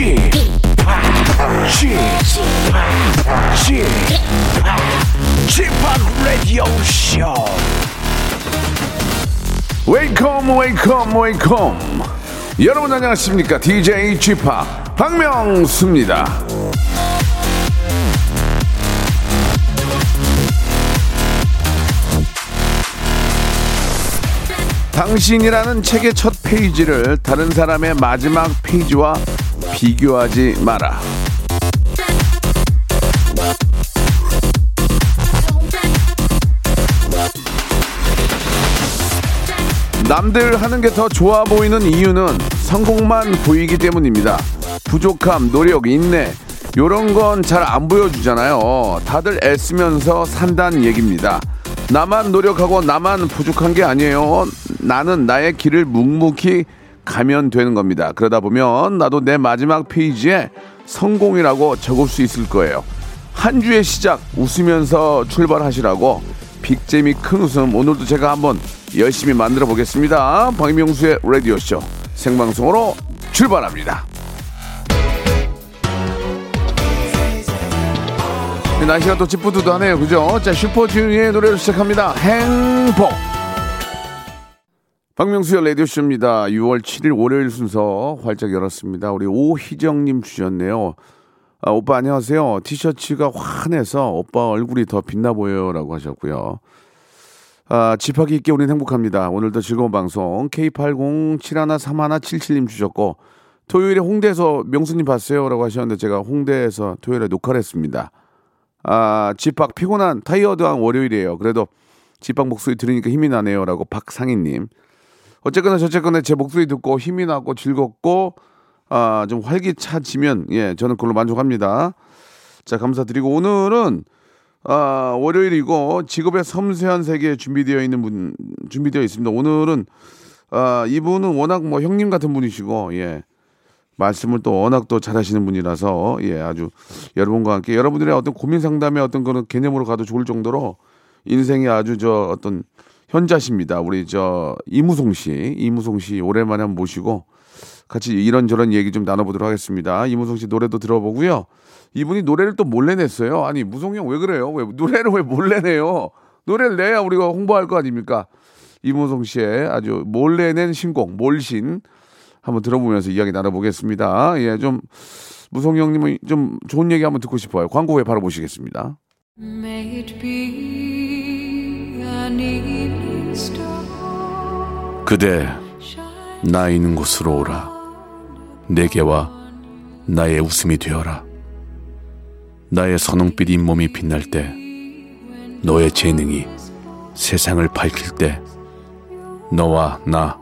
g p o p Radio Show. Welcome, welcome, welcome. 여러분 안녕하십니까? DJ p 박명수입니다. 당신이라는 책의 첫 페이지를 다른 사람의 마지막 페이지와 비교하지 마라. 남들 하는 게 더 좋아 보이는 이유는 성공만 보이기 때문입니다. 부족함, 노력, 인내, 요런 건 잘 안 보여주잖아요. 다들 애쓰면서 산다는 얘기입니다. 나만 노력하고 나만 부족한 게 아니에요. 나는 나의 길을 묵묵히 가면 되는 겁니다. 그러다 보면 나도 내 마지막 페이지에 성공이라고 적을 수 있을 거예요. 한 주의 시작 웃으면서 출발하시라고 빅재미 큰 웃음 오늘도 제가 한번 열심히 만들어 보겠습니다. 박명수의 라디오 쇼 생방송으로 출발합니다. 네, 날씨가 또 찌뿌드드하네요, 그죠? 자 슈퍼주니어의 노래로 시작합니다. 행복. 박명수의 라디오 쇼입니다. 6월 7일 월요일 순서 활짝 열었습니다. 우리 오희정님 주셨네요. 아, 오빠 안녕하세요. 티셔츠가 환해서 오빠 얼굴이 더 빛나 보여요라고 하셨고요. 아, 집하기 있게 우리는 행복합니다. 오늘도 즐거운 방송 K80713177님 주셨고 토요일에 홍대에서 명수님 봤어요라고 하셨는데 제가 홍대에서 토요일에 녹화를 했습니다. 아, 집합 피곤한 타이어드한 월요일이에요. 그래도 집합 목소리 들으니까 힘이 나네요라고 박상희님. 어쨌거나 저쨌거나 제 목소리 듣고 힘이 나고 즐겁고 아, 좀 활기차지면 예, 저는 그걸로 만족합니다. 자, 감사드리고 오늘은 아, 월요일이고 직업의 섬세한 세계에 준비되어 있는 분 준비되어 있습니다. 오늘은 아, 이분은 워낙 뭐 형님 같은 분이시고 예. 말씀을 또 워낙 또 잘하시는 분이라서 예, 아주 여러분과 함께 여러분들의 어떤 고민 상담의 어떤 그런 개념으로 가도 좋을 정도로 인생이 아주 저 어떤 현자십니다. 우리 저 이무송 씨, 이무송 씨 오랜만에 한번 모시고 같이 이런저런 얘기 좀 나눠보도록 하겠습니다. 이무송 씨 노래도 들어보고요. 이분이 노래를 또 몰래 냈어요. 아니 무송 형 왜 그래요? 왜 노래를 왜 몰래 내요? 노래를 내야 우리가 홍보할 거 아닙니까? 이무송 씨의 아주 몰래 낸 신곡 몰신 한번 들어보면서 이야기 나눠보겠습니다. 예, 좀 무송 형님은 좀 좋은 얘기 한번 듣고 싶어요. 광고 후에 바로 모시겠습니다. 그대 나 있는 곳으로 오라. 내게와 나의 웃음이 되어라. 나의 선홍빛 잇몸이 빛날 때 너의 재능이 세상을 밝힐 때 너와 나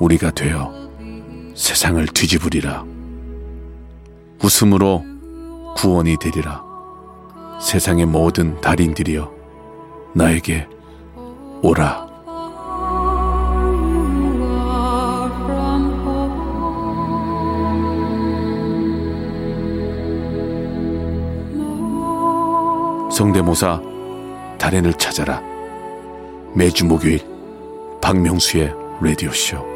우리가 되어 세상을 뒤집으리라. 웃음으로 구원이 되리라. 세상의 모든 달인들이여 나에게 오라. 성대모사 달인을 찾아라. 매주 목요일 박명수의 라디오쇼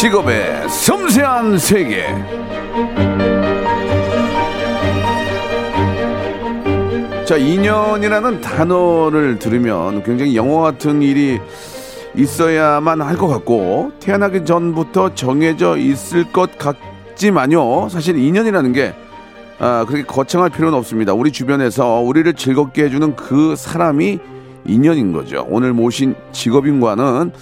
직업의 섬세한 세계. 자, 인연이라는 단어를 들으면 굉장히 영화 같은 일이 있어야만 할 것 같고 태어나기 전부터 정해져 있을 것 같지만요. 사실 인연이라는 게 아, 그렇게 거창할 필요는 없습니다. 우리 주변에서 우리를 즐겁게 해주는 그 사람이 인연인 거죠. 오늘 모신 직업인과는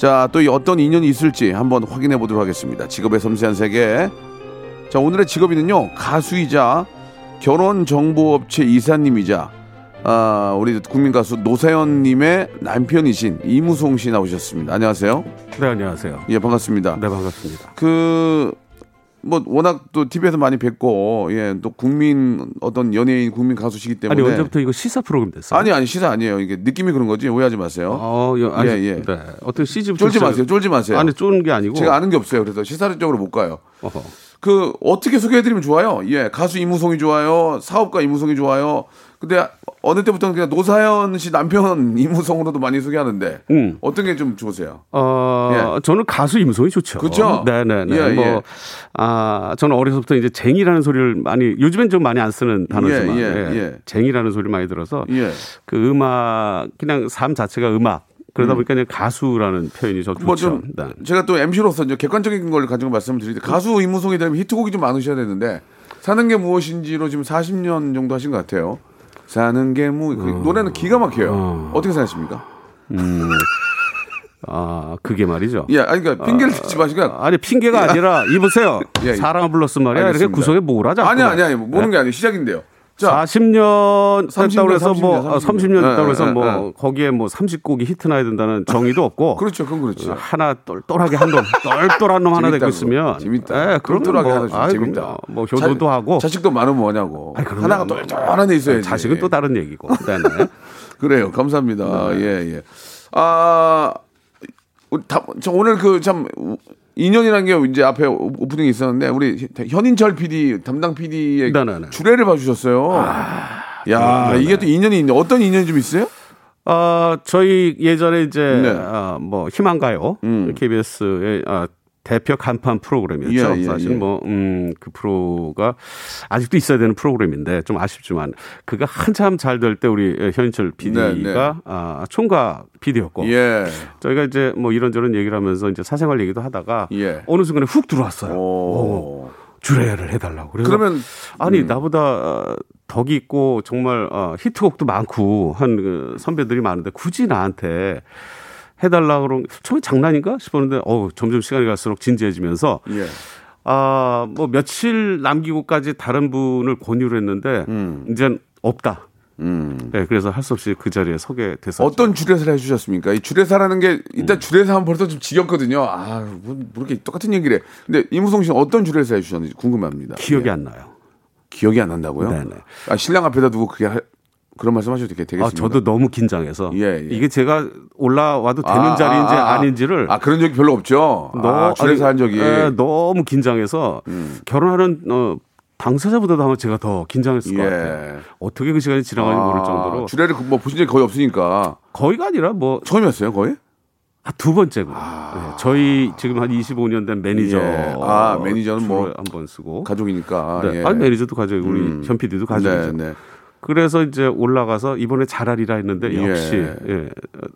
자, 또이 어떤 인연이 있을지 한번 확인해 보도록 하겠습니다. 직업의 섬세한 세계. 자, 오늘의 직업인은요, 가수이자 결혼정보업체 이사님이자, 아, 우리 국민 가수 노사연님의 남편이신 이무송 씨 나오셨습니다. 안녕하세요. 네, 안녕하세요. 예, 반갑습니다. 네, 반갑습니다. 그, 뭐, 워낙 또 TV에서 많이 뵙고, 예, 또 국민, 어떤 연예인, 국민 가수시기 아니, 때문에. 언제부터 이거 시사 프로그램 됐어요? 아니, 아니, 시사 아니에요. 이게 느낌이 그런 거지. 오해하지 마세요. 어, 여, 아니, 예, 예. 네. 어떻게 CG부터 쫄지 마세요. 쫄지 마세요. 아니, 쫄는 게 아니고. 제가 아는 게 없어요. 그래서 시사적으로 못 가요. 어허. 그 어떻게 소개해드리면 좋아요? 예, 가수 이무송이 좋아요, 사업가 이무송이 좋아요. 근데 어느 때부터는 그냥 노사연 씨 남편 이무송으로도 많이 소개하는데 음. 어떤 게 좀 좋으세요? 어, 저는 가수 임송이 좋죠. 그쵸? 네네네. 예, 뭐, 예. 아, 저는 어려서부터 이제 쟁이라는 소리를 많이, 요즘엔 좀 많이 안 쓰는 단어지만, 예, 예, 예. 쟁이라는 소리를 많이 들어서, 예. 그 음악, 그냥 삶 자체가 음악. 그러다 보니까 그냥 가수라는 표현이 저 좋죠. 뭐좀 네. 제가 또 MC로서 이제 객관적인 걸 가지고 말씀을 드리는데 가수 이무송이 되면 히트곡이 좀 많으셔야 되는데 사는 게 무엇인지로 지금 40년 정도 하신 것 같아요. 사는 게 뭐, 그 노래는 기가 막혀요. 어. 떻게 생각하십니까? 아, 그게 말이죠. 예, 아니, 그러니까 핑계를 대지 마시고. 아니 핑계가 아니라 이보세요. 예, 예. 사랑을 불렀음 말이야. 이렇게 알겠습니다. 구석에 뭐라 자꾸. 아니, 아니, 아니, 모르는 게 아니에요. 시작인데요. 자, 40년 30년, 됐다고 해서 뭐 30년, 30년, 30년 됐다고 예, 해서 예, 뭐 예. 거기에 뭐 30곡이 히트 나야 된다는 정의도 없고 그렇죠, 그건 그렇죠. 하나 똘똘하게 한 놈, 똘똘한 놈 하나 되고. 있으면 재밌다. 예, 똘똘하게 뭐, 하나 좀 아이, 재밌다. 뭐, 뭐 효도도 자- 하고 자식도 많으면 뭐냐고. 그럼요. 하나가 똘똘한 애 있어야지. 자식은 또 다른 얘기고. 네네. 그래요. 감사합니다. 예, 예. 아, 다, 저 오늘 그 참 인연이라는 게 이제 앞에 오프닝이 있었는데 우리 현인철 PD 담당 PD의 네네네. 주례를 봐주셨어요. 야, 이게 또 인연이 있네. 어떤 인연이 좀 있어요? 어, 저희 예전에 이제 네. 아, 뭐 희망가요 음. KBS의 아, 대표 간판 프로그램이었죠. 예, 예, 사실 예. 뭐, 음, 그 프로가 아직도 있어야 되는 프로그램인데 좀 아쉽지만 그가 한참 잘 될 때 우리 현인철 PD가 네, 네. 아, 총각 PD였고 예. 저희가 이제 뭐 이런저런 얘기를 하면서 이제 사생활 얘기도 하다가 예. 어느 순간에 훅 들어왔어요. 오. 어, 주례를 해달라고. 그래서 그러면 아니 음. 나보다 어, 덕이 있고 정말 어, 히트곡도 많고 한그 선배들이 많은데 굳이 나한테 해달라 그런 처음에 장난인가 싶었는데 어 점점 시간이 갈수록 진지해지면서 예. 아뭐 며칠 남기고까지 다른 분을 권유를 했는데 이젠 없다. 음. 네, 그래서 할 수 없이 그 자리에 서게 됐었죠. 어떤 주례사를 해주셨습니까? 이 주례사라는 게 일단 주례사 하면 벌써 좀 지겹거든요. 아, 뭐, 뭐 이렇게 똑같은 얘기를 해. 근데 이무송 씨는 어떤 주례사 해주셨는지 궁금합니다. 기억이 예. 안 나요. 기억이 안 난다고요? 네네. 아, 신랑 앞에다 두고 그게 할- 그런 말씀하셔도 되겠- 되겠습니다. 아, 저도 너무 긴장해서 예, 예. 이게 제가 올라와도 되는 아, 자리인지 아, 아. 아, 닌지를 아 그런 적이 별로 없죠. 아, 주례사 한 적이. 음. 예, 너무 긴장해서 결혼하는 어, 당사자보다도 아마 제가 더 긴장했을 것 예. 같아요. 어떻게 그 시간이 지나가는지 모를 정도로 주례를 그- 뭐 보신 적이 거의 없으니까 거의가 아니라 뭐두 처음이었어요, 거의? 번째고 예, 저희 지금 한 25년 된 매니저 아. 예. 아, 매니저는 뭐 한번 쓰고 가족이니까. 네. 예. 아니 매니저도 가족 우리 음. 현 PD도 가족이죠. 네, 네. 그래서 이제 올라가서 이번에 잘하리라 했는데 예. 역시 예. 어,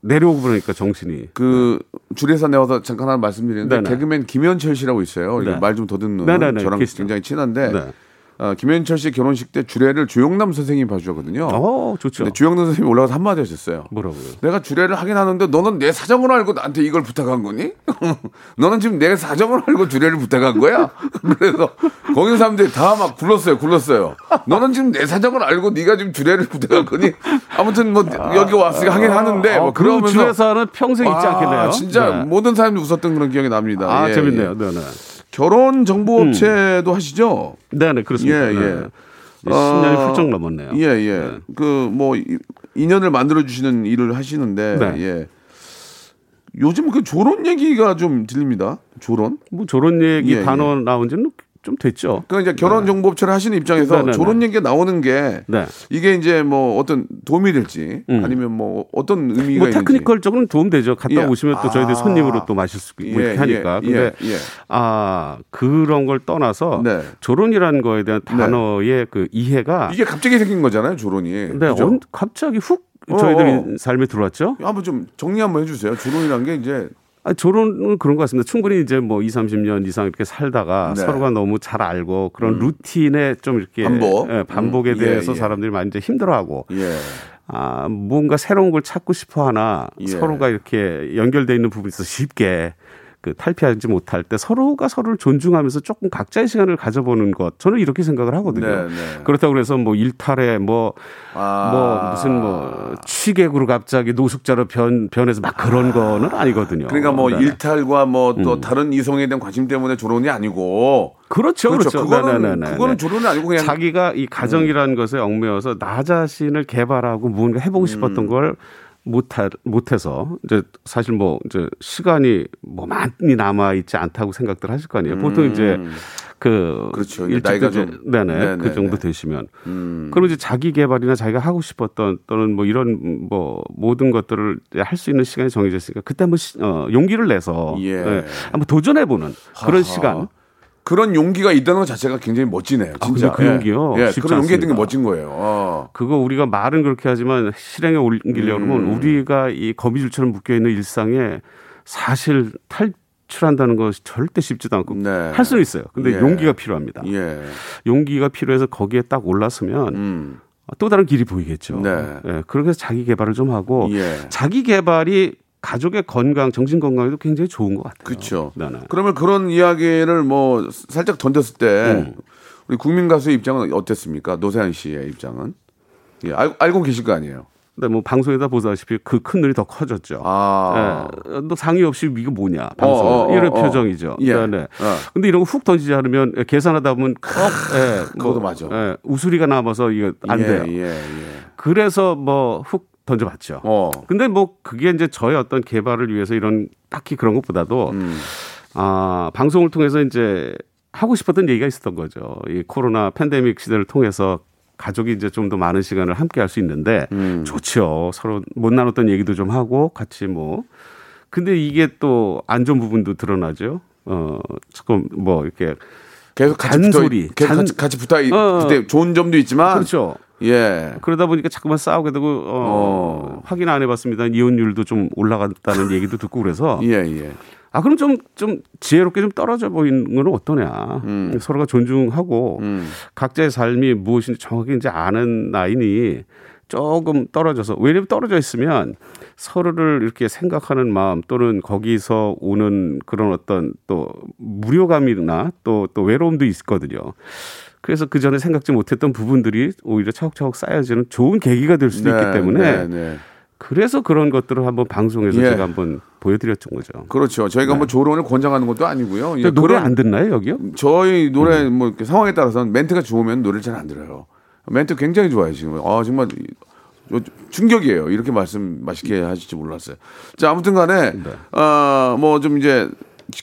내려오고 그러니까 정신이 그 주례사 내와서 잠깐 하나 말씀드리는데 네네. 개그맨 김현철 씨라고 있어요. 네. 말좀 더듬는 네네네, 저랑 계시죠. 굉장히 친한데 네. 어, 김현철 씨 결혼식 때 주례를 조영남 선생님이 봐주거든요. 어 좋죠. 주영남 선생님이 올라가서 한마디 하셨어요. 뭐라고요? 내가 주례를 하긴 하는데 너는 내 사정을 알고 나한테 이걸 부탁한 거니? 너는 지금 내 사정을 알고 주례를 부탁한 거야? 그래서 거기 사람들이 다 막 굴렀어요, 굴렀어요. 너는 지금 내 사정을 알고 네가 지금 주례를 부탁한 거니? 아무튼 뭐 여기 왔으니까 하긴 하는데 뭐 어, 그 그러면서 주례사는 평생 잊지 아, 않겠네요. 진짜 네. 모든 사람들이 웃었던 그런 기억이 납니다. 아 예, 재밌네요. 예. 네 네. 결혼 정보 업체도 하시죠? 네 네 그렇습니다. 예, 예. 네. 이제 10년이 어, 훌쩍 넘었네요. 예, 예. 네. 그뭐 인연을 만들어 주시는 일을 하시는데 네. 예. 요즘 그 조론 얘기가 좀 들립니다. 조론. 뭐 저런 얘기 예, 단어 나온 지는 좀 됐죠. 그러니까 이제 결혼 정보 업체를 하시는 입장에서 네, 네, 조론 네. 얘기가 나오는 게 네. 이게 이제 뭐 어떤 도움이 될지 음. 아니면 뭐 어떤 의미가 뭐 있는지. 테크니컬적으로는 도움 되죠. 갔다 예. 오시면 또 저희들 아. 손님으로 또 마실 수 있고 예, 이렇게 하니까. 예, 근데 예, 예. 아 그런 걸 떠나서 네. 조론이라는 거에 대한 단어의 그 이해가 이게 갑자기 생긴 거잖아요, 조론이. 네? 언- 갑자기 훅 어, 저희들이 어. 삶에 들어왔죠. 한번 좀 정리 한번 해주세요. 조론이란 게 이제 아, 조론은 그런 것 같습니다. 충분히 이제 뭐 2, 30년 이상 이렇게 살다가 네. 음. 서로가 너무 잘 알고 그런 루틴에 좀 이렇게 반복. 예, 반복에 음, 예, 대해서 예. 사람들이 많이 이제 힘들어하고 예. 아, 뭔가 새로운 걸 찾고 싶어 하나 예. 서로가 이렇게 연결돼 있는 부분이 있어서 쉽게 그 탈피하지 못할 때 서로가 서로를 존중하면서 조금 각자의 시간을 가져보는 것 저는 이렇게 생각을 하거든요. 네, 네. 그렇다고 그래서 뭐 일탈에 뭐 아. 뭐 무슨 뭐 취객으로 갑자기 노숙자로 변 변해서 막 그런 거는 아니거든요. 그러니까 뭐 네. 일탈과 뭐또 음. 다른 이성에 대한 관심 때문에 조론이 아니고 그렇죠, 그렇죠. 그거는 네네네네. 그거는 조론이 아니고 그냥 음. 자기가 이 가정이라는 것에 얽매여서 나 자신을 개발하고 무언가 해보고 싶었던 음. 걸 못해서 이제 사실 뭐 이제 시간이 뭐 많이 남아 있지 않다고 생각들 하실 거 아니에요. 보통 이제 그 음. 그렇죠. 나이가 좀- 네네, 네 네네. 그 정도 되시면 음. 그럼 이제 자기 개발이나 자기가 하고 싶었던 또는 뭐 이런 뭐 모든 것들을 할 수 있는 시간이 정해져 있으니까 그때 한번 시- 어, 용기를 내서 예. 예, 한번 도전해 보는 그런 하하. 시간. 그런 용기가 있다는 것 자체가 굉장히 멋지네요. 진짜. 근데 그 용기요? 예, 예, 그런 용기 있는 게. 멋진 거예요. 어. 그거 우리가 말은 그렇게 하지만 실행에 옮기려고 음. 하면 우리가 이 거미줄처럼 묶여 있는 일상에 사실 탈 출한다는 것이 절대 쉽지도 않고 네. 할 수는 있어요. 근데 예. 용기가 필요합니다. 예. 용기가 필요해서 거기에 딱 올랐으면 음. 또 다른 길이 보이겠죠. 네. 예, 그렇게 해서 자기 개발을 좀 하고 예. 자기 개발이 가족의 건강, 정신 건강에도 굉장히 좋은 것 같아요. 그렇죠. 네, 네. 그러면 그런 이야기를 뭐 살짝 던졌을 때 음. 우리 국민 가수의 입장은 어땠습니까? 노세현 씨의 입장은 예, 알, 알고 계실 거 아니에요. 근데 뭐 방송에다 보다시피 그 큰 눈이 더 커졌죠. 아, 예, 너 상의 없이 이거 뭐냐 방송 어, 어, 이런 어, 어. 표정이죠. 예. 네, 네. 어. 근데 이런 거 훅 던지지 않으면 계산하다 보면 꼭 예, 그것도 맞아. 예, 우수리가 남아서 이거 안 예, 돼요. 예, 예. 그래서 뭐 훅 던져봤죠. 어. 근데 뭐 그게 이제 저의 어떤 개발을 위해서 이런 딱히 그런 것보다도 음. 아 방송을 통해서 이제 하고 싶었던 얘기가 있었던 거죠. 이 코로나 팬데믹 시대를 통해서 가족이 이제 좀 더 많은 시간을 함께 할 수 있는데 음. 좋죠. 서로 못 나눴던 얘기도 좀 하고 같이 뭐. 근데 이게 또 안 좋은 부분도 드러나죠. 어, 조금 뭐 이렇게 계속 같이 잔소리, 붙어, 계속 잔- 같이, 같이 붙어, 어. 그때 좋은 점도 있지만, 그렇죠. 예, 그러다 보니까 자꾸만 싸우게 되고 어, 어. 확인 안 해봤습니다. 이혼율도 좀 올라갔다는 얘기도 듣고 그래서 예, 예. 아 그럼 좀좀 지혜롭게 좀 떨어져 보이는 건 어떠냐. 음. 서로가 존중하고 음. 각자의 삶이 무엇인지 정확히 이제 아는 나이니 조금 떨어져서 왜냐면 떨어져 있으면 서로를 이렇게 생각하는 마음 또는 거기서 오는 그런 어떤 또 무료감이나 또 또 외로움도 있거든요. 그래서 그 전에 생각지 못했던 부분들이 오히려 차곡차곡 쌓여지는 좋은 계기가 될 수도 있기 때문에 네, 네. 그래서 그런 것들을 한번 방송에서 예. 제가 한번 보여드렸던 거죠. 그렇죠. 저희가 뭐 조론을 권장하는 것도 아니고요. 예, 노래 안 듣나요 여기요? 저희 노래 뭐 이렇게 상황에 따라서는 멘트가 좋으면 노래를 잘 안 들어요. 멘트 굉장히 좋아요 지금. 아 정말 이- 충격이에요. 이렇게 말씀 맛있게 하실지 몰랐어요. 자 아무튼간에 네. 어뭐 좀 이제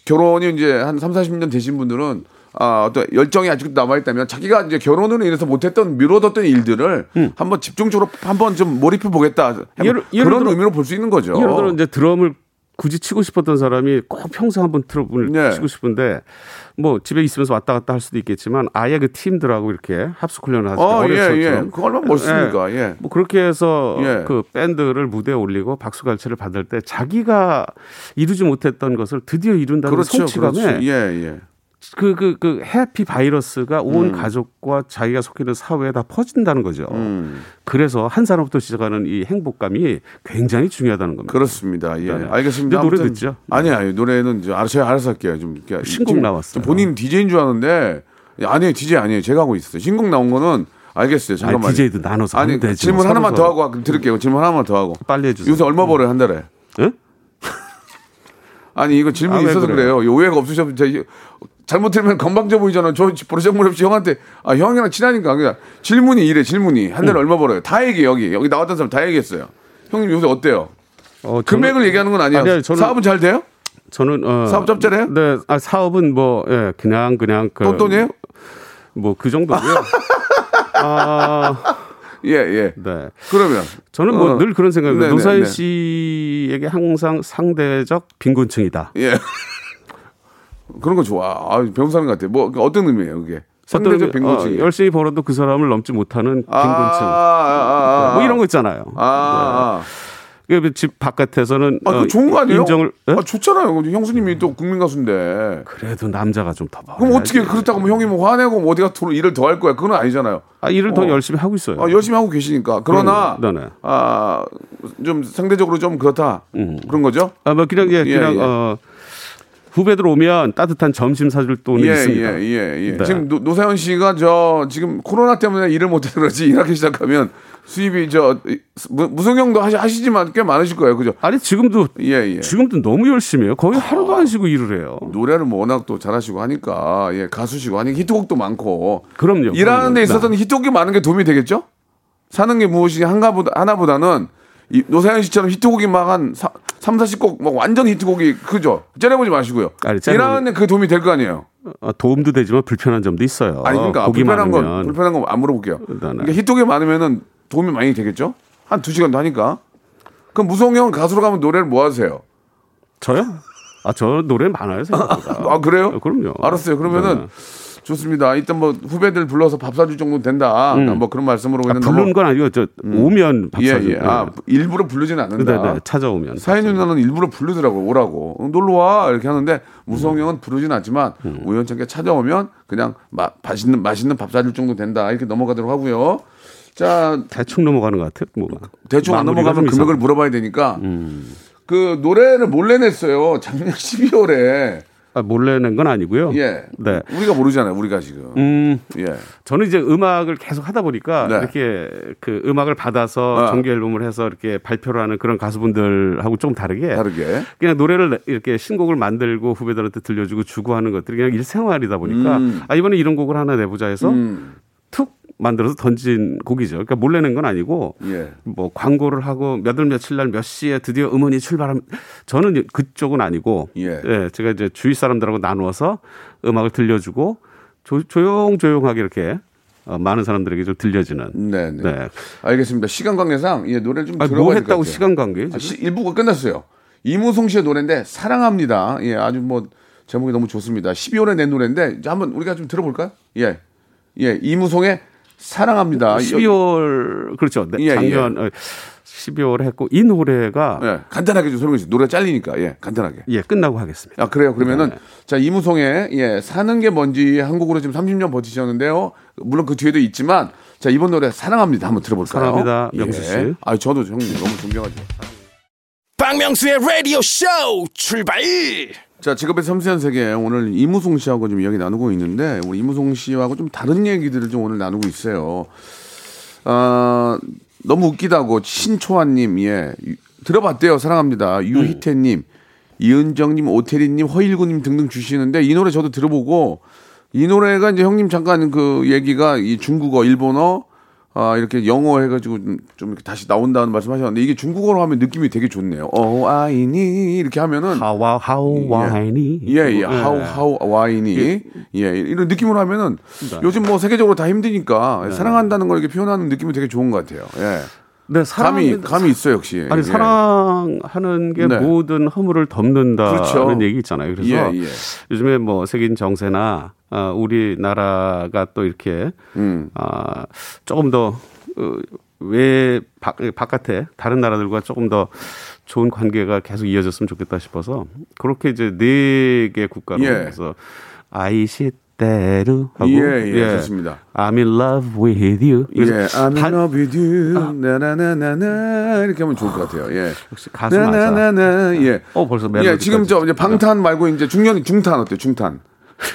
결혼이 이제 한 3, 40년 되신 분들은 아, 어떤 열정이 아직도 남아있다면 자기가 이제 결혼으로 인해서 못했던 미뤄뒀던 일들을 한번 집중적으로 한번 좀 몰입해 보겠다. 음. 예를- 예를 그런 들어- 의미로 볼 수 있는 거죠. 예를 들어 이제 드럼을 굳이 치고 싶었던 사람이 꼭 평생 한번 드럼을 네. 치고 싶은데 뭐 집에 있으면서 왔다 갔다 할 수도 있겠지만 아예 그 팀들하고 이렇게 합숙 훈련을 하죠. 어, 예, 어렸을 예. 때처럼. 그거 얼마나 멋있습니까? 예. 뭐 그렇게 해서 예. 그 밴드를 무대에 올리고 박수 갈채를 받을 때 자기가 이루지 못했던 것을 드디어 이룬다는 그렇죠, 성취감에 그렇죠. 예, 예. 그, 그, 그 해피 바이러스가 온 음. 가족과 자기가 속해 있는 사회에 다 퍼진다는 거죠. 음. 그래서 한 사람부터 시작하는 이 행복감이 굉장히 중요하다는 겁니다. 그렇습니다. 예, 네. 알겠습니다. 노래 듣죠? 아니야, 아니, 노래는 이제 알아서 제가 알아서 할게요. 좀 이렇게 신곡 나왔어요. 좀 본인 DJ인 줄 아는데 아니에요, DJ 아니에요. 제가 하고 있어요. 신곡 나온 거는 알겠어요. 아니, 잠깐만. DJ도 나눠서 아니 되지. 질문 뭐 하나만 서로 더 하고 드릴게요. 질문 하나만 더 하고. 빨리 해주세요. 요새 얼마 벌어요 한 달에? 예? 아니 이거 질문 아, 이 있어서 그래요? 그래요. 오해가 없으셔도 저 잘못 들으면 건방져 보이잖아. 저 버르장물 없이 형한테 아 형이랑 친하니까 그냥 질문이 이래 질문이 한 음. 달에 얼마 벌어요? 다 얘기해 여기 여기 나왔던 사람 다 얘기했어요. 형님 요새 어때요? 어, 저는- 금액을 얘기하는 건 아니야. 아니요, 저는- 사업은 잘 돼요? 저는 어, 사업 짭짤해요? 네, 아, 사업은 뭐 예, 그냥 그냥 그 똔똔이에요? 뭐 그 정도고요. 아, 예 예. 네. 그러면 저는 뭐 어. 늘 그런 생각입니다. 네네, 노사연 네. 씨에게 항상 상대적 빈곤층이다. 예. 그런 거 좋아. 아, 변호사님 같아. 뭐 어떤 의미예요, 그게? 상대적 빈곤층이. 어, 열심히 벌어도 그 사람을 넘지 못하는 빈곤층. 아, 아, 아, 아, 뭐 이런 거 있잖아요. 아, 아. 그집 바깥에서는 아, 어, 그 좋은 거 아니에요? 인정을 예? 아, 좋잖아요. 형수님이 또 국민 가수인데. 그래도 남자가 좀 더. 그럼 어떻게 그렇다고 뭐 형이 뭐 화내고 뭐 어디가 더 일을 더 할 거야? 그건 아니잖아요. 아, 일을 더 어. 열심히 하고 있어요. 아, 열심히 하고 계시니까. 그러나 네, 네. 아, 좀 상대적으로 좀 그렇다. 그런 거죠? 아, 뭐 그냥 예, 예, 그냥 예. 어 후배들 오면 따뜻한 점심 사줄 돈이 예, 있습니다. 예, 예, 예. 네. 지금 노, 노사연 씨가 저 지금 코로나 때문에 일을 못해서 그렇지 일하기 시작하면 수입이 저 무- 무송형도 하시, 하시 지만 꽤 많으실 거예요. 그죠? 아니 지금도 예, 예. 지금도 너무 열심히 해요. 거의 하루도 안 쉬고 일을 해요. 노래를 뭐 워낙 또 잘하시고 하니까 예 가수시고 하니까 히트곡도 많고 그럼요. 일하는 데 그럼요. 있어서는 히트곡이 많은 게 도움이 되겠죠? 사는 게 무엇이 한가보다 하나보다는 이 노사연 씨처럼 히트곡이 막 한 3, 40곡 막 완전 히트곡이 그죠? 째려보지 마시고요. 아니, 째려보지- 일하는 데 그 도움이 될 거 아니에요. 어, 도움도 되지만 불편한 점도 있어요. 아니 그러니까 불편한 건 많으면. 불편한 건 안 물어볼게요. 네, 네. 그러니까 히트곡이 많으면은 도움이 많이 되겠죠? 한두 시간도 하니까. 그럼 무성형 가수로 가면 노래를 뭐 하세요? 저요? 아, 저 노래 많아요, 생각보다. 아 그래요? 어, 그럼요. 알았어요. 그러면은 네. 좋습니다. 일단 뭐 후배들 불러서 밥 사줄 정도 된다. 뭐 그런 말씀으로 아, 그냥 부르는 건 아니고 저 오면 밥 예, 사줘. 예. 아, 일부러 부르지는 않는다. 네, 네, 찾아오면. 사연 누나는 일부러 부르더라고 오라고 응, 놀러 와 이렇게 하는데 무성 형은 부르진 않지만 음. 우연찮게 찾아오면 그냥 마, 맛있는 맛있는 밥 사줄 정도 된다 이렇게 넘어가도록 하고요. 자 대충 넘어가는 것 같아요. 뭐가. 대충 안 넘어가면 좀 금액을 물어봐야 되니까 음. 그 노래를 몰래 냈어요 작년 12월에 아, 몰래 낸 건 아니고요. 예 네. 우리가 모르잖아요 우리가 지금 음, 예 저는 이제 음악을 계속 하다 보니까 네. 이렇게 그 음악을 받아서 아. 정규 앨범을 해서 이렇게 발표를 하는 그런 가수분들하고 좀 다르게 다르게 그냥 노래를 내- 이렇게 신곡을 만들고 후배들한테 들려주고 주고 하는 것들이 그냥 일생활이다 보니까 음. 아 이번에 이런 곡을 하나 내보자 해서 음, 툭 만들어서 던진 곡이죠. 그러니까 몰래 낸 건 아니고 예 뭐 광고를 하고 몇월 며칠 날 몇 시에 드디어 음원이 출발함 저는 그쪽은 아니고 예. 제가 이제 주위 사람들하고 나누어서 음악을 들려주고 조, 조용조용하게 이렇게 어, 많은 사람들에게 좀 들려지는 네, 네. 네. 알겠습니다 시간 관계상 예 노래 좀 아, 들어봐야 뭐 했다고. 시간 관계? 아, 시- 일부가 끝났어요. 이무송 씨의 노래인데 사랑합니다. 예, 아주 뭐 제목이 너무 좋습니다. 12월에 낸 노래인데 이제 한번 우리가 좀 들어볼까요? 예, 예, 이무송의 사랑합니다. 12월 그렇죠. 네, 예, 작년 어, 12월에 했고 이 노래가 예, 간단하게 좀 설명해 주세요. 노래 잘리니까 예, 간단하게. 예 끝나고 하겠습니다. 아 그래요. 그러면은 네. 자 이무송의 예 사는 게 뭔지 한국으로 지금 30년 버티셨는데요. 물론 그 뒤에도 있지만 자 이번 노래 사랑합니다. 한번 들어볼까요? 사랑합니다, 명수 씨. 예. 아 저도 형님 너무 존경하죠. 박명수의 라디오 쇼 출발 자, 직업의 섬세한 세계 오늘 이무송 씨하고 좀 이야기 나누고 있는데 우리 이무송 씨하고 좀 다른 얘기들을 좀 오늘 나누고 있어요. 아, 너무 웃기다고 신초아님 예 유- 들어봤대요. 사랑합니다. 유희태님, 이은정 님, 오태리 님, 허일구 님 등등 주시는데 이 노래 저도 들어보고 이 노래가 이제 형님 잠깐 그 얘기가 이 중국어, 일본어 아, 이렇게 영어 해가지고 좀, 좀 이렇게 다시 나온다는 말씀 하셨는데 이게 중국어로 하면 느낌이 되게 좋네요. 어, 아이니 이렇게 하면은 하와 하우 와이니 예, 예, 하우 하우 와인이 예, 이런 느낌으로 하면은 네. 요즘 뭐 세계적으로 다 힘드니까 사랑한다는 걸 이렇게 표현하는 느낌이 되게 좋은 것 같아요. 예, 네, 감이 사랑이- 감이 있어 요 역시. 아니 예. 사랑하는 게 네. 모든 허물을 덮는다는 그렇죠. 얘기 있잖아요. 그래서 예, 예. 요즘에 뭐 세계인 정세나 아, 우리나라가 또 이렇게 음. 아, 조금 더 어, 외 바, 바깥에 다른 나라들과 조금 더 좋은 관계가 계속 이어졌으면 좋겠다 싶어서 그렇게 이제 네 개 국가로 예. 해서 아이시 대루 하고 예, 예, 좋습니다. I'm in love with you. 예, I'm in 반- love with you. 나나나나나 이렇게 하면 좋을 것 같아요. 예. 역시 가수. 나나나나 예. 어, 벌써 예. 지금 저 이제 방탄 말고 이제 중년 중탄 어때? 중탄.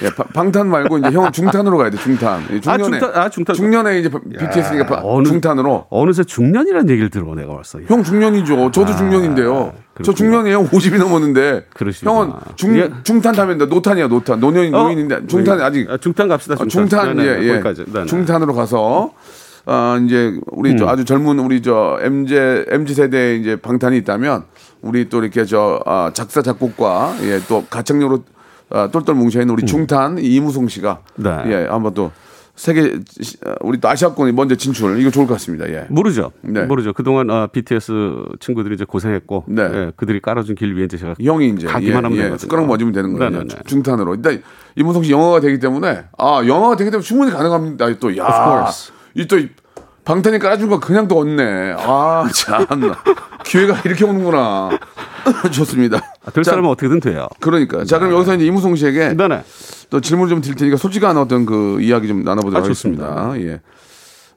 예, 바- 방탄 말고 이제 형 중탄으로 가야 돼. 중탄. 예, 아, 중년에 중탄, 아, 중탄. 중년에 이제 BTS니까 바- 어느- 중탄으로. 어느새 중년이라는 얘기를 들어 내가 왔어. 형 중년이죠. 저도 중년인데요. 저 아, 그렇군요. 중년이에요. 50이 넘었는데. 그러시구나. 형은 중 예. 중탄 타면 노탄이야. 노탄. 노년 어? 노인인데 중탄 아직 아, 중탄 갑시다. 아, 중탄, 중탄 네, 네, 예, 예. 네, 네. 중탄으로 가서 아 이제 우리 저 아주 젊은 우리 저 MZ MZ 세대에 이제 방탄이 있다면 우리 또 이렇게 저 아, 작사 작곡과 예, 또 가창력으로 아, 똘똘 뭉쳐 있는 우리 중탄 이무송 씨가 네. 예 한번 또 세계 시- 아, 우리 또 아시아권이 먼저 진출 이거 좋을 것 같습니다. 예. 모르죠. 네. 모르죠. 그동안 어, BTS 친구들이 이제 고생했고 네. 예, 그들이 깔아준 길 위에 이제 제가 형이 이제 가기만 하면 예, 예, 되거든요. 숟가락 맞으면 되는 거예요. 네네네. 중탄으로. 일단 이문성 씨 영어가 되기 때문에 아 영어가 되기 때문에 충분히 가능합니다. 또 야. 이또 방탄이 깔아준 거 그냥 또 얻네. 아, 참. 기회가 이렇게 오는구나. 좋습니다. 아, 될 자, 사람은 어떻게든 돼요. 그러니까. 자, 그럼 여기서 이제 이무송 씨에게 네네. 또 질문을 좀 드릴 테니까 솔직한 어떤 그 이야기 좀 나눠보도록 아. 하겠습니다. 예.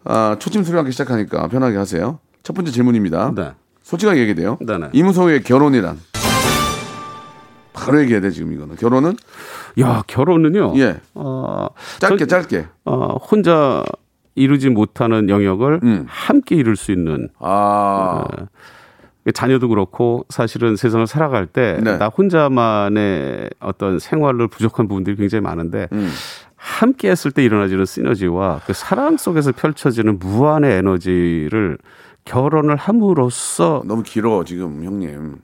아, 초침 소리하기 시작하니까 편하게 하세요. 첫 번째 질문입니다. 네. 솔직하게 얘기돼요. 네네. 이무송의 결혼이란 바로 얘기해야 돼 지금 이거는 결혼은 야 결혼은요. 예 어, 짧게 저- 짧게 어, 혼자 이루지 못하는 영역을 음. 함께 이룰 수 있는 아 자녀도 그렇고 사실은 세상을 살아갈 때 네. 나 혼자만의 어떤 생활을 부족한 부분들이 굉장히 많은데 음. 함께 했을 때 일어나지는 시너지와 그 사랑 속에서 펼쳐지는 무한의 에너지를 결혼을 함으로써 너무 길어 지금 형님.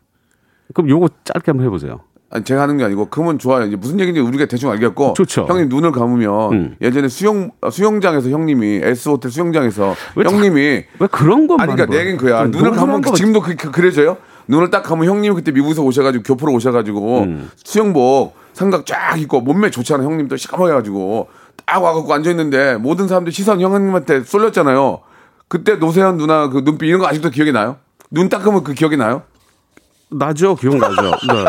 그럼 요거 짧게 한번 해보세요. 아니 제가 하는 게 아니고 그러면 좋아요. 이제 무슨 얘기인지 우리가 대충 알겠고. 좋죠. 형님 눈을 감으면 음. 예전에 수영 어, 수영장에서 형님이 S 호텔 수영장에서 왜 자- 형님이 왜 그런 것만 아니 그러니까 보여? 내 얘기는 그야. 좀 눈을 감으면 거 지금도 그, 그, 그래져요? 눈을 딱 감으면 형님 그때 미국에서 오셔가지고 교포로 오셔가지고 음. 수영복 삼각 쫙 입고 몸매 좋잖아 형님도 시커멓게 해가지고 딱 와갖고 앉아있는데 모든 사람들 시선 형님한테 쏠렸잖아요. 그때 노세현 누나 그 눈빛 이런 거 아직도 기억이 나요? 눈딱 감으면 그 기억이 나요? 나죠, 기억나죠. 네.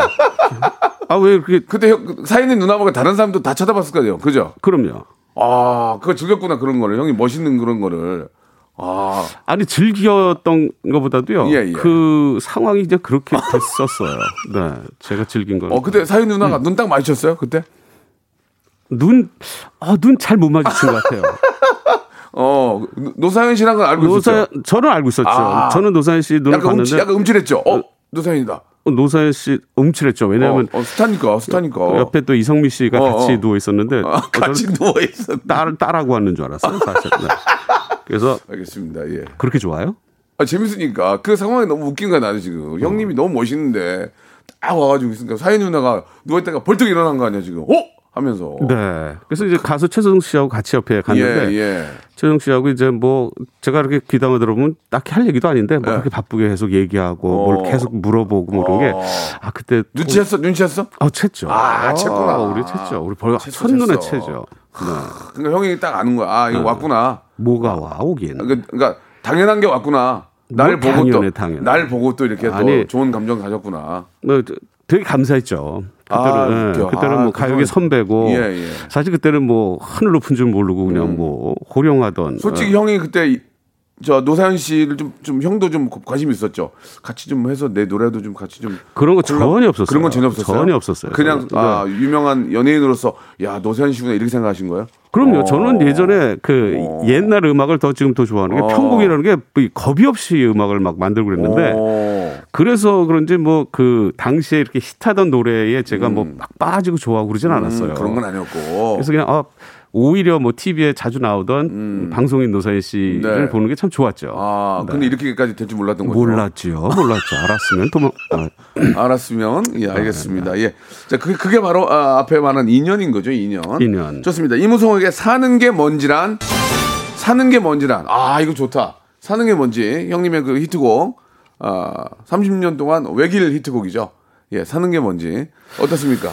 아 왜 그렇게 그때 형, 사인님 누나 보고 다른 사람도 다 쳐다봤을 거예요. 그죠? 그럼요. 아, 그거 즐겼구나, 그런 거를. 형님 멋있는 그런 거를. 아, 아니 즐겼던 것보다도요. 예, 예. 그 상황이 이제 그렇게 됐었어요. 네, 제가 즐긴 거. 어, 그때 사인 누나가 음. 눈딱 마주쳤어요, 그때? 눈, 아, 눈 잘 못 마주친 것 같아요. 어, 노사연 씨랑 건 알고 노사연, 있었죠. 저는 알고 있었죠. 아. 저는 노사연 씨 눈을 약간, 음치, 봤는데 약간 음칠했죠. 어, 노사연이다. 노사연 씨. 어, 왜냐하면 어, 스타니까, 스타니까. 그 옆에 또 이성미 씨가 어, 같이 어. 누워 있었는데 아, 같이 누워있어. 딸 딸하고 왔는 줄 알았어요. 사실. 네. 그래서 알겠습니다, 예. 그렇게 좋아요? 아, 재밌으니까. 그 상황이 너무 웃긴 거야, 나는 지금. 어. 형님이 너무 멋있는데, 딱 와가지고 있으니까 사인 누나가 누워있다가 벌떡 일어난 거 아니야, 지금. 어? 하면서. 네. 그래서 이제 가수 최성 씨하고 같이 옆에 갔는데 예, 예. 최정 씨하고 이제 뭐 제가 이렇게 귀담아 들어보면 딱히 할 얘기도 아닌데 뭐 네. 그렇게 바쁘게 계속 얘기하고 어. 뭘 계속 물어보고 뭐 이런 어. 게아 그때 눈치챘어? 눈치챘어? 아 챘죠. 아, 챘구나. 우리 챘죠. 우리 벌 첫눈에. 채죠. 네. 그러니까 형이 딱 아는 거야. 아, 이거 왔구나. 뭐가 와 오긴. 그러니까, 그러니까 당연한 게 왔구나. 날뭘 보고 당연해, 또, 당연해. 날 보고 또 이렇게 또 아니. 좋은 감정 가졌구나. 뭐 되게 감사했죠. 그때는 아, 예. 그때는 아, 뭐그 가요계 선배고 예, 예. 사실 그때는 뭐 하늘 높은 줄 모르고 그냥 뭐 호령하던 솔직히 형이 그때 이- 저 노사연 씨를 좀, 좀 형도 좀 관심 있었죠. 같이 좀 해서 내 노래도 좀 같이 좀 그런 거 전혀 없었어요. 그런 건 전혀 없었어요. 전혀 없었어요. 그냥 저는. 아, 유명한 연예인으로서 야 노사연 씨구나 이렇게 생각하신 거예요? 그럼요. 어. 저는 예전에 그 어. 옛날 음악을 더 지금 더 좋아하는 게 어. 편곡이라는 게뭐 겁이 없이 음악을 막 만들고 그랬는데 어. 그래서 그런지 뭐 그 당시에 이렇게 히트하던 노래에 제가 뭐막 빠지고 좋아하고 그러진 않았어요. 음, 그런 건 아니었고. 그래서 그냥 아 오히려 뭐 TV에 자주 나오던 방송인 노사연 씨를 음. 네. 보는 게 참 좋았죠. 아, 근데 이렇게까지 될 줄 몰랐던 거죠. 몰랐죠. 몰랐죠. 알았으면 도망. 어, 알았으면 예 알겠습니다. 예, 자 그게 그게 바로 아, 앞에 말한 인연인 거죠, 인연. 인연. 좋습니다. 이무송에게 사는 게 뭔지란 사는 게 뭔지란 아 이거 좋다. 사는 게 뭔지 형님의 그 히트곡 아 30년 동안 외길 히트곡이죠. 예, 사는 게 뭔지 어떻습니까?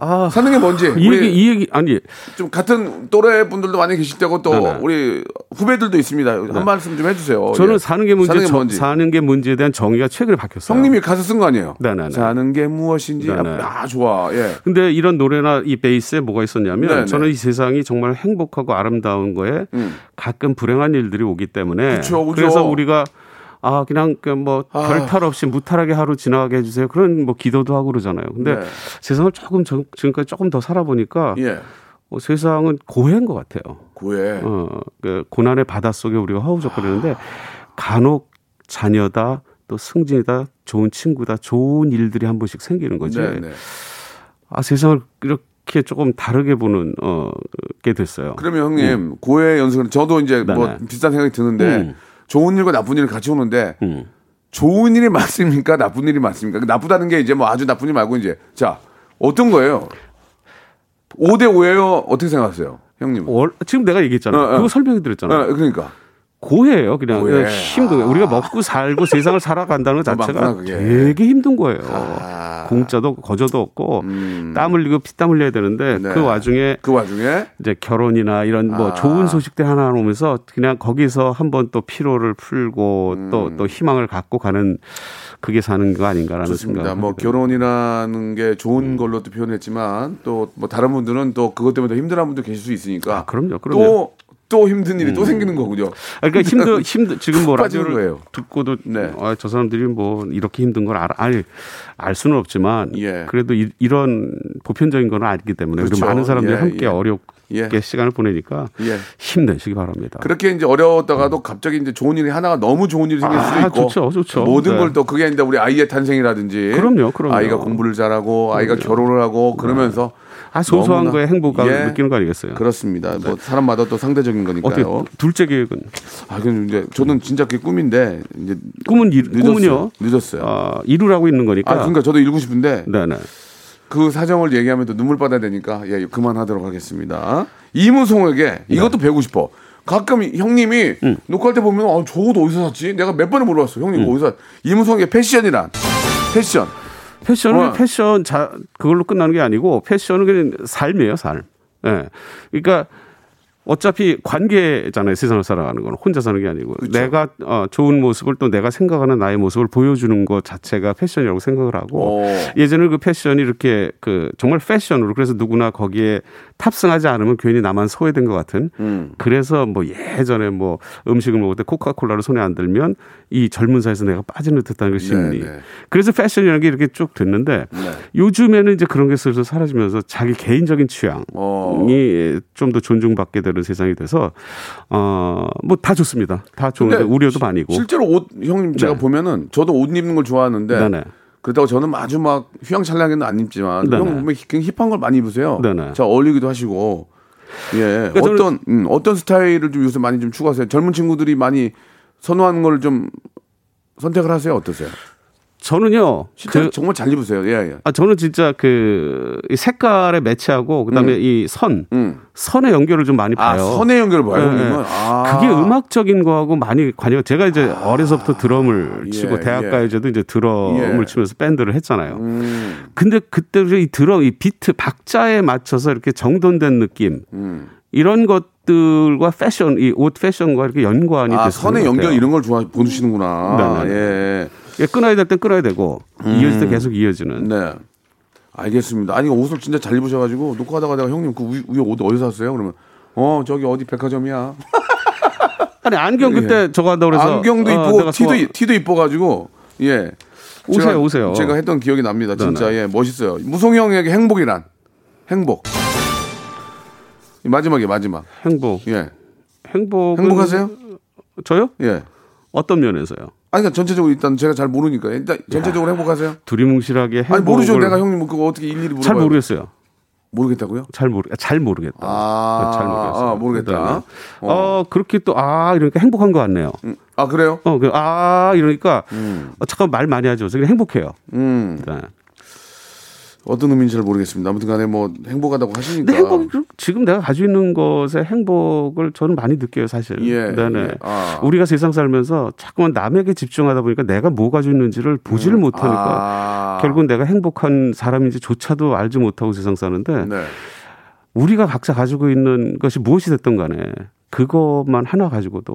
아, 사는 게 뭔지 이 얘기 이 얘기 아니 좀 같은 또래 분들도 많이 계실 테고 또 네네. 우리 후배들도 있습니다. 한 말씀 좀 해주세요. 저는 예. 사는 게 문제, 사는 게 저-. 사는 게 문제에 대한 정의가 최근에 바뀌었어요. 형님이 가서 쓴거 아니에요? 네네네. 사는 게 무엇인지 네네. 아 좋아. 예. 근데 이런 노래나 이 베이스에 뭐가 있었냐면 네네. 저는 이 세상이 정말 행복하고 아름다운 거에 음. 가끔 불행한 일들이 오기 때문에 그쵸, 그죠. 래서 우리가 아 그냥 뭐 별탈 없이 무탈하게 하루 지나가게 해주세요 그런 뭐 기도도 하고 그러잖아요. 근데 네. 세상을 조금 저- 지금까지 조금 더 살아보니까 예. 어, 세상은 고해인 것 같아요. 고해. 어, 그 고난의 바다 속에 우리가 허우적거리는데 간혹 자녀다 또 승진이다 좋은 친구다 좋은 일들이 한 번씩 생기는 거지. 네, 네. 아 세상을 이렇게 조금 다르게 보는 어게 됐어요. 그러면 형님 고해 연습을 저도 이제 뭐 음. 네네. 비슷한 생각이 드는데 음. 좋은 일과 나쁜 일이 같이 오는데 음. 좋은 일이 맞습니까? 나쁜 일이 맞습니까? 그 나쁘다는 게 이제 뭐 아주 나쁜 일 말고 이제 자 어떤 거예요? 5대 5예요? 어떻게 생각하세요, 형님? 어, 월- 지금 내가 얘기했잖아. 어, 어. 그거 설명해 드렸잖아. 그러니까 고해예요. 그냥 고해. 힘든 거예요. 우리가 먹고 살고 세상을 살아간다는 것 많구나, 자체가. 되게 힘든 거예요. 아. 공짜도 거저도 없고 음. 땀 흘리고 피땀 흘려야 되는데 네. 그 와중에 그 와중에 이제 결혼이나 이런 뭐 아. 좋은 소식들 하나 오면서 그냥 거기서 한번 또 피로를 풀고 또또 희망을 갖고 가는 그게 사는 거 아닌가라는 좋습니다. 생각. 뭐 결혼이라는 게 좋은 걸로 또 표현했지만 또 뭐 다른 분들은 또 그것 때문에 더 힘들어하는 분도 계실 수 있으니까 아, 그럼요, 그럼요. 또, 또 힘든 일이 또 생기는 거군요. 아, 그러니까 힘들 힘들 지금 뭐 라디오를 거예요. 듣고도 네. 아, 저 사람들이 뭐 이렇게 힘든 걸 알, 알, 알 수는 없지만 예. 그래도 이, 런 보편적인 건 알기 때문에 그렇죠. 많은 사람들이 예, 함께 예. 어렵게 예. 시간을 보내니까 예. 힘내시기 바랍니다. 그렇게 이제 어려웠다가도 갑자기 이제 좋은 일이 하나가 너무 좋은 일이 생길 수도 아, 있고 좋죠, 좋죠. 모든 네. 걸또 그게 아닌데 우리 아이의 탄생이라든지 그럼요, 그럼요. 아이가 공부를 잘하고 아이가 결혼을 하고 그러면서 아, 소소한 너무나- 거에 행복감을 예. 느끼는 거 아니겠어요? 그렇습니다. 뭐 사람마다 또 상대적인 거니까요. 둘째 계획은 아, 그 이제 저는 진짜 그게 꿈인데 이제 꿈은 이, 늦었어요. 꿈은요? 늦었어요. 아, 이루라고 있는 거니까. 아, 그러니까 저도 이루고 싶은데 네네. 그 사정을 얘기하면 또 눈물 받아야 되니까 예, 그만하도록 하겠습니다. 이무송에게 이것도 배우고 싶어. 가끔 형님이 녹화할 때 보면 아, 저옷 어디서 샀지? 내가 몇 번을 물어봤어. 형님 이거 어디서 샀? 이무송의 패션이란 패션. 패션은 어. 패션 자 그걸로 끝나는 게 아니고 패션은 그냥 삶이에요, 삶. 예. 그러니까 어차피 관계잖아요. 세상을 살아가는 건 혼자 사는 게 아니고 그렇죠. 내가 어, 좋은 모습을 또 내가 생각하는 나의 모습을 보여주는 것 자체가 패션이라고 생각을 하고 오. 예전에 그 패션이 이렇게 그 정말 패션으로 그래서 누구나 거기에 탑승하지 않으면 괜히 나만 소외된 것 같은 음. 그래서 뭐 예전에 뭐 음식을 먹을 때 코카콜라를 손에 안 들면 이 젊은 사이에서 내가 빠지는 듯한 그 심리. 네. 그래서 패션이라는 게 이렇게 쭉 됐는데 요즘에는 이제 그런 게 슬슬 사라지면서 자기 개인적인 취향이 어. 좀더 존중받게 되는 세상이 돼서 어 뭐 다 좋습니다. 다 좋은데 우려도 많이고. 실제로 옷 형님 제가 네. 보면은 저도 옷 입는 걸 좋아하는데 네네. 그렇다고 저는 아주 막 휘황찬란하게는 안 입지만 네네. 형 보면 굉장히 힙한 걸 많이 입으세요. 네네. 자 어울리기도 하시고 예 그러니까 어떤 음, 어떤 스타일을 좀 요새 많이 좀 추구하세요. 젊은 친구들이 많이 선호하는 걸 좀 선택을 하세요. 어떠세요? 저는요. 그- 로 정말 잘 입으세요. 예 예. 아 저는 진짜 그이 색깔에 매치하고 그다음에 이 선, 음. 선의 연결을 좀 많이 아 봐요. 선의 연결을 봐요. 네. 네. 아. 그게 음악적인 거하고 많이 관여. 제가 이제 어려서부터 드럼을 예, 치고 예. 대학가요제도 이제 드럼을 예. 치면서 밴드를 했잖아요. 음, 근데 그때 이 드럼 이 비트 박자에 맞춰서 이렇게 정돈된 느낌 음. 이런 것들과 패션 이 옷 패션과 이렇게 연관이 아 선의 연결. 이런 걸 좋아 보시는구나. 네, 네, 예. 예, 끊어야 될 땐 끊어야 되고 이어질 때 계속 이어지는. 네. 알겠습니다. 아니 옷을 진짜 잘 입으셔가지고 녹화하다가 내가 형님 그 위- 위에 옷 어디서 샀어요? 그러면 어 저기 어디 백화점이야. 아니 안경 그때 저거 한다고 그래서 예. 안경도 어, 이쁘고 내가 티도 이- 티도 이뻐가지고 예. 오세요, 제가, 오세요. 제가 했던 기억이 납니다. 진짜 네네. 예 무송이 형에게 행복이란 행복. 마지막에 마지막. 행복. 예. 행복 행복하세요? 저요? 예. 어떤 면에서요? 아니 그러니까 전체적으로 일단 제가 잘 모르니까 일단 전체적으로 행복하세요? 두리뭉실하게 행복을 아니 모르죠. 내가 형님 그거 어떻게 일일이 물어봐요. 잘 모르겠어요. 모르겠다고요? 잘 모르 잘 모르겠다. 아, 잘 모르겠어요. 아, 모르겠다. 그다음에, 어. 그렇게 또 아 이러니까 행복한 것 같네요. 아 그래요? 어, 그, 아 이러니까 어, 잠깐 말 많이 하죠. 그래서 행복해요. 음. 네. 어떤 의미인지 잘 모르겠습니다. 아무튼 간에 뭐 행복하다고 하시니까. 근데 행복 지금 내가 가지고 있는 것에 행복을 저는 많이 느껴요, 사실. 예, 네네. 예. 아. 우리가 세상 살면서 자꾸만 남에게 집중하다 보니까 내가 뭐 가지고 있는지를 보지를 못하니까 아. 결국은 내가 행복한 사람인지조차도 알지 못하고 세상 사는데 네. 우리가 각자 가지고 있는 것이 무엇이 됐든 간에 그것만 하나 가지고도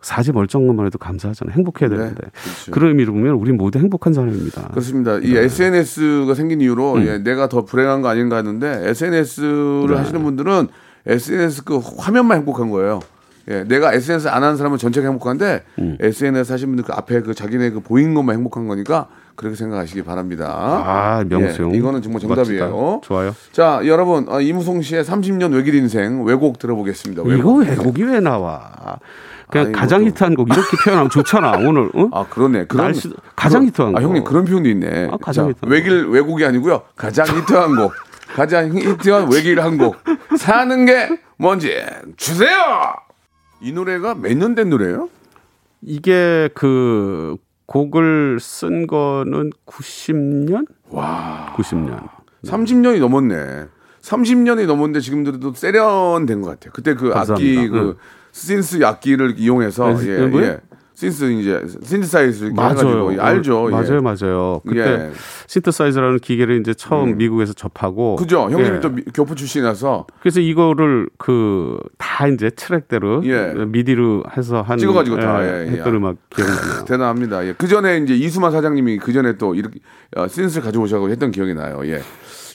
사지 멀쩡한 것만 해도 감사하잖아요. 행복해야 네, 되는데. 그렇죠. 그런 의미로 보면 우리 모두 행복한 사람입니다. 그렇습니다. 네. 이 SNS가 생긴 이후로 음. 예, 내가 더 불행한 거 아닌가 하는데 SNS를 네. 하시는 분들은 SNS 그 화면만 행복한 거예요. 예, 내가 SNS 안 하는 사람은 전체가 행복한데 음. SNS 하시는 분들 그 앞에 그 자기네 그 보이는 것만 행복한 거니까 그렇게 생각하시기 바랍니다. 아, 명수. 예, 이거는 정말 정답이에요. 멋지다. 좋아요. 자, 여러분 어, 이무송 씨의 30년 외길 인생 왜곡 들어보겠습니다. 이거 왜곡이 왜 나와? 그냥 아니, 가장 히트한 곡 이렇게 표현하면 좋잖아. 오늘 어? 아 그러네. 그런 날씨- 가장 그런- 히트한 아 거. 형님 그런 표현도 있네. 아, 가장 자, 히트한 외길 외국이 아니고요. 가장 히트한 곡. 가장 히트한 외길 한 곡. 사는 게 뭔지 주세요. 이 노래가 몇 년 된 노래예요? 이게 그 곡을 쓴 거는 90년? 와. 90년. 30년이 넘었네. 30년이 넘었는데 지금 들어도 세련된 것 같아요. 그때 그 감사합니다. 악기 그 신스 악기를 이용해서 네, 예, 뭐요? 예. 신스 이제 신디사이즈 맞아요. 해가지고 예, 알죠. 예. 맞아요, 맞아요. 그때 예. 신터사이저라는 기계를 이제 처음 미국에서 접하고 그죠? 형님이 예. 또 미- 교포 출신이라서 그래서 이거를 그 다 이제 트랙대로 예. 미디로 해서 한 찍어가지고 다, 예, 예. 했던 음악 기억나요. 대단합니다. 예. 그 전에 이제 이수만 사장님이 그 전에 또 이렇게 어, 신스를 가져오셔고 했던 기억이 나요. 예.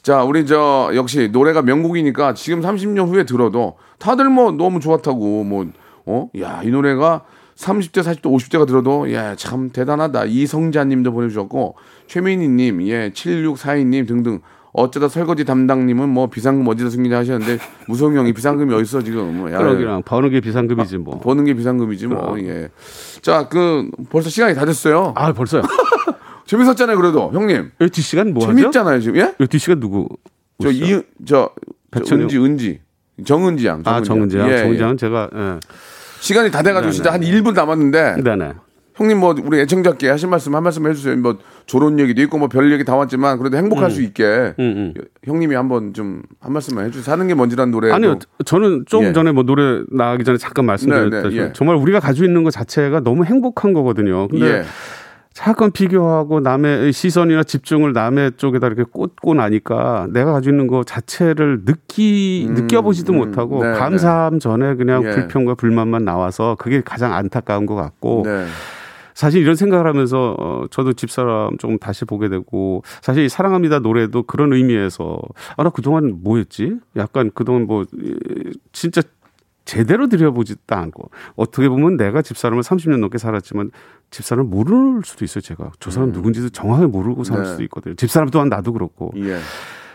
자, 우리 저 역시 노래가 명곡이니까 지금 30년 후에 들어도 다들 뭐 너무 좋았다고 뭐 어? 야, 이 노래가 30대, 40대, 50대가 들어도 야, 참 대단하다. 이성자 님도 보내 주셨고 최민희 님, 예, 7642 님 등등 어쩌다 설거지 담당님은 뭐 비상금 어디다 숨기냐 하셨는데 무성이 형이 비상금이 어디 있어 지금 뭐 야, 그러기랑 버는 게 비상금이지 뭐. 버는 게 비상금이지 뭐. 예. 자, 그 벌써 시간이 다 됐어요. 아 벌써요. 재밌었잖아요, 그래도 형님. 이 뒷시간 뭐 하죠? 재밌잖아요, 지금. 예? 이 뒷시간 누구? 저? 이, 저. 은지, 은지. 정은지 양. 아 정은지 양. 예, 정은지 예. 양은 제가 예. 시간이 다 돼가지고 진짜 한 1분 남았는데. 네네. 형님 뭐 우리 애청자께 하실 말씀 한 말씀 해주세요. 뭐 졸업 얘기도 있고 뭐 별 얘기 다 왔지만 그래도 행복할 수 있게 음, 형님이 한번 좀 한 말씀만 해주세요. 사는 게 뭔지라는 노래. 아니요, 저는 조금 예. 전에 뭐 노래 나가기 전에 잠깐 말씀드렸다시피 네, 네, 예. 정말 우리가 가지고 있는 것 자체가 너무 행복한 거거든요. 근데 예. 잠깐 비교하고 남의 시선이나 집중을 남의 쪽에다 이렇게 꽂고 나니까 내가 가지고 있는 것 자체를 느끼 느껴보지도 음, 못하고 네, 감사함 전에 그냥 예. 불평과 불만만 나와서 그게 가장 안타까운 것 같고 네. 사실 이런 생각을 하면서 어, 저도 집사람 조금 다시 보게 되고 사실 이 사랑합니다 노래도 그런 의미에서 아 나 그동안 뭐였지? 약간 그동안 뭐 예, 진짜 제대로 들여보지도 않고 어떻게 보면 내가 집사람을 30년 넘게 살았지만 집사람을 모를 수도 있어요 제가 저 사람 누군지도 정확히 모르고 살 음. 네. 수도 있거든요 집사람 또한 나도 그렇고 예.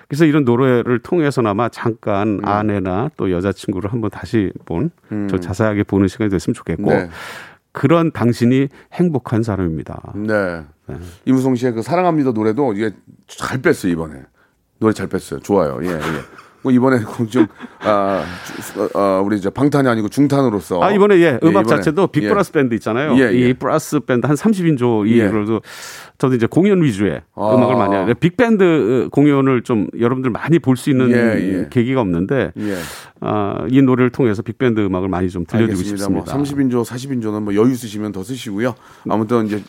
그래서 이런 노래를 통해서나마 잠깐 아내나 또 여자친구를 한번 다시 본저 자세하게 보는 시간이 됐으면 좋겠고 음. 네. 그런 당신이 행복한 사람입니다. 네. 이무송 씨의 그 사랑합니다 노래도 이게 잘 뺐어요 이번에 노래 잘 뺐어요. 좋아요. 예 예. 뭐 이번에 좀 아, 주- 어, 우리 저 방탄이 아니고 중탄으로서 아 이번에 예 음악 이번에, 자체도 빅 예. 브라스 밴드 있잖아요. 예, 예. 이 브라스 밴드 한 30인조 예. 이걸로 저도 이제 공연 위주의 아. 음악을 많이 해요. 빅 밴드 공연을 좀 여러분들 많이 볼 수 있는 예, 예. 계기가 없는데 예. 아, 이 노래를 통해서 빅 밴드 음악을 많이 좀 들려드리고 알겠습니다. 뭐 싶습니다. 30인조, 40인조는 뭐 여유 있으시면 더 쓰시고요. 아무튼 이제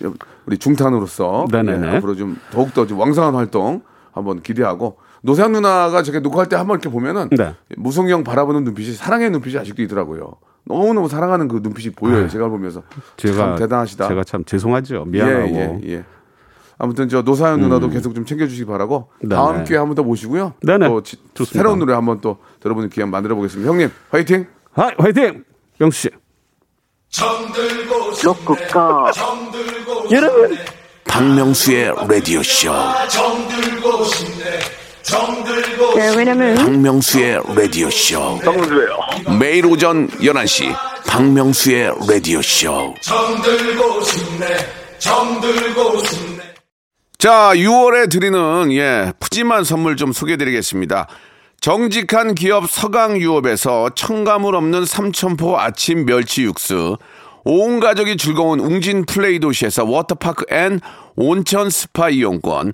우리 중탄으로서 네네네. 예, 앞으로 좀 더욱더 좀 왕성한 활동 한번 기대하고 노세현 누나가 제가 녹화할 때 한번 이렇게 보면은 네. 무성이 형 바라보는 눈빛이 사랑의 눈빛이 아직도 있더라고요. 너무너무 사랑하는 그 눈빛이 보여요. 제가 보면서 제가 참 대단하시다. 제가 참 죄송하죠. 미안하고. 예, 예, 예. 아무튼 저 노사연 누나도 계속 좀 챙겨주시기 바라고 음. 네네. 다음 기회에 한번 더 모시고요. 네네. 또 지- 좋습니다. 새로운 노래 한번 또 들어보는 기회 만들어 보겠습니다. 형님 화이팅! 아, 화이팅! 영수 씨. 박명수의 라디오 쇼. 네, 왜냐면 박명수의 라디오 쇼. 매일 오전 11시 박명수의 라디오 쇼. 자, 6월에 드리는 예, 푸짐한 선물 좀 소개해 드리겠습니다. 정직한 기업 서강유업에서 첨가물 없는 삼천포 아침 멸치 육수, 온 가족이 즐거운 웅진 플레이 도시에서 워터파크 and 온천 스파 이용권,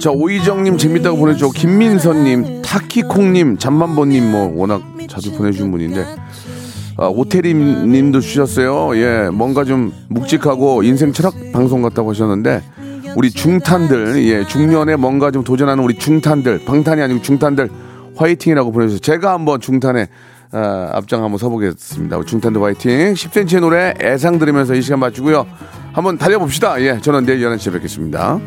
자 오이정님 재밌다고 보내줘 김민선님 타키콩님 잠만보님 뭐 워낙 자주 보내주신 분인데. 아, 오태림님도 주셨어요. 예 뭔가 좀 묵직하고 인생 철학 방송 같다고 하셨는데 우리 중탄들 예 중년에 뭔가 좀 도전하는 우리 중탄들 방탄이 아니고 중탄들 화이팅이라고 보내주세요. 제가 한번 중탄에 아, 앞장 한번 서보겠습니다. 중탄들 화이팅. 10cm의 노래 애상 들으면서 이 시간 마치고요. 한번 달려봅시다. 예 저는 내일 11시에 뵙겠습니다